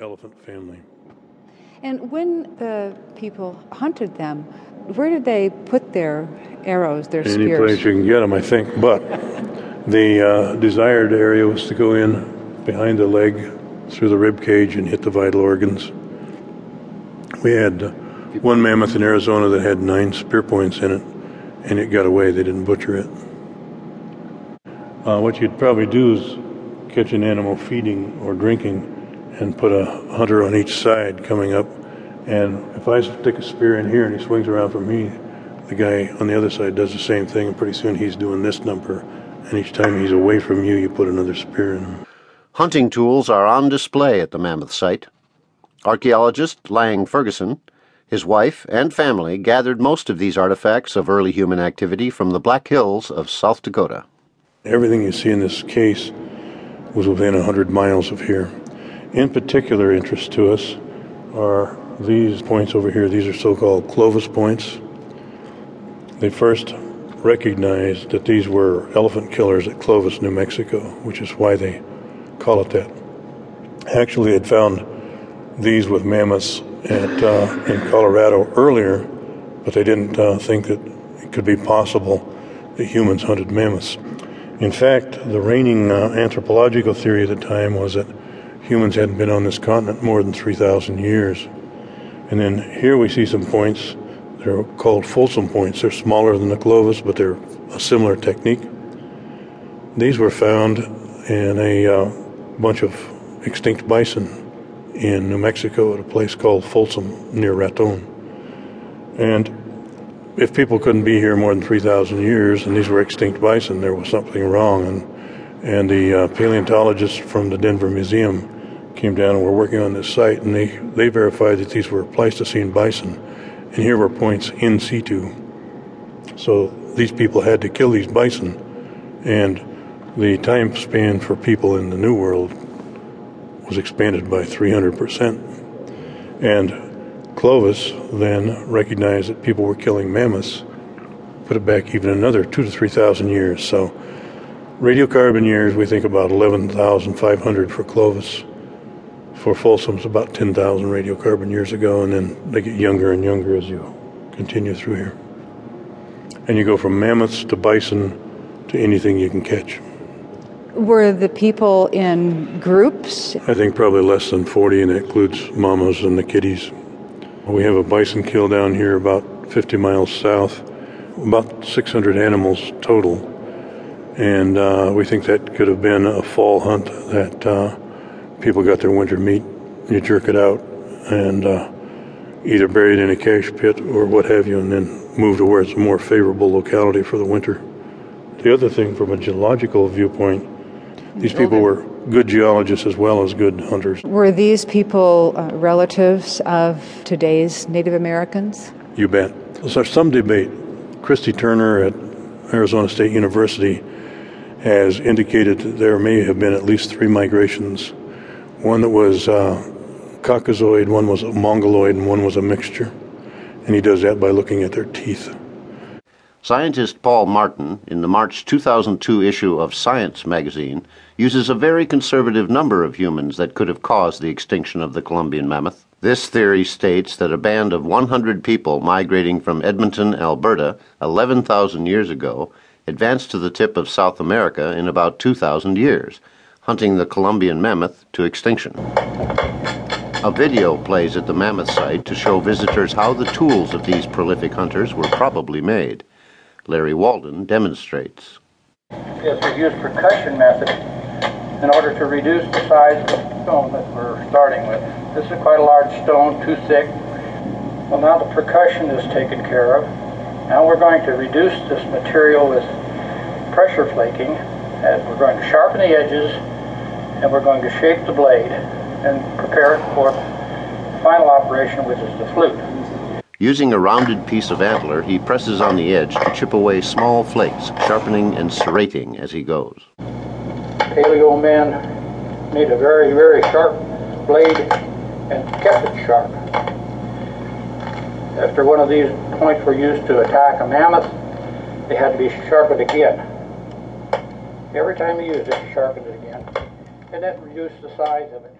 elephant family. And when the people hunted them, where did they put their arrows, their Any spears? place you can get them, I think. But the uh, desired area was to go in behind the leg, through the rib cage, and hit the vital organs. We had uh, one mammoth in Arizona that had nine spear points in it, and it got away. They didn't butcher it. Uh, what you'd probably do is catch an animal feeding or drinking and put a hunter on each side coming up. And if I stick a spear in here and he swings around for me, the guy on the other side does the same thing, and pretty soon he's doing this number. And each time he's away from you, you put another spear in him. Hunting tools are on display at the Mammoth site. Archaeologist Lang Ferguson, his wife, and family gathered most of these artifacts of early human activity from the Black Hills of South Dakota. Everything you see in this case was within 100 miles of here. In particular interest to us are these points over here. These are so-called Clovis points. They first recognized that these were elephant killers at Clovis, New Mexico, which is why they call it that. Actually, had found these with mammoths at, uh, in Colorado earlier, but they didn't uh, think that it could be possible that humans hunted mammoths. In fact, the reigning uh, anthropological theory at the time was that humans hadn't been on this continent more than 3,000 years. And then here we see some points. They're called Folsom points. They're smaller than the Clovis, but they're a similar technique. These were found in a uh, bunch of extinct bison in New Mexico at a place called Folsom near Raton. And if people couldn't be here more than 3,000 years and these were extinct bison, there was something wrong. And, and the uh, paleontologists from the Denver Museum came down and were working on this site, and they, they verified that these were Pleistocene bison. And here were points in situ. So these people had to kill these bison. And the time span for people in the New World was expanded by 300%. And Clovis then recognized that people were killing mammoths, put it back even another two to 3,000 years. So radiocarbon years, we think about 11,500 for Clovis. For Folsom's about 10,000 radiocarbon years ago, and then they get younger and younger as you continue through here. And you go from mammoths to bison to anything you can catch. Were the people in groups? I think probably less than 40, and that includes mamas and the kitties. We have a bison kill down here about 50 miles south, about 600 animals total. And uh, we think that could have been a fall hunt that uh, people got their winter meat. You jerk it out and uh, either bury it in a cache pit or what have you, and then move to where it's a more favorable locality for the winter. The other thing, from a geological viewpoint, these people were good geologists as well as good hunters. Were these people uh, relatives of today's Native Americans? You bet. There's some debate. Christy Turner at Arizona State University has indicated that there may have been at least three migrations. One that was uh, Caucasoid, one was Mongoloid, and one was a mixture. And he does that by looking at their teeth. Scientist Paul Martin, in the March 2002 issue of Science magazine, uses a very conservative number of humans that could have caused the extinction of the Columbian mammoth. This theory states that a band of 100 people migrating from Edmonton, Alberta, 11,000 years ago, advanced to the tip of South America in about 2,000 years, hunting the Columbian mammoth to extinction. A video plays at the mammoth site to show visitors how the tools of these prolific hunters were probably made. Larry Walden demonstrates. Yes, we've used percussion method in order to reduce the size of the stone that we're starting with. This is quite a large stone, too thick. Well, now the percussion is taken care of. Now we're going to reduce this material with pressure flaking. And we're going to sharpen the edges, and we're going to shape the blade and prepare it for final operation, which is the flute. Using a rounded piece of antler, he presses on the edge to chip away small flakes, sharpening and serrating as he goes. Paleo men made a very, very sharp blade and kept it sharp. After one of these points were used to attack a mammoth, they had to be sharpened again. Every time you use it, you sharpen it again, and that reduced the size of it.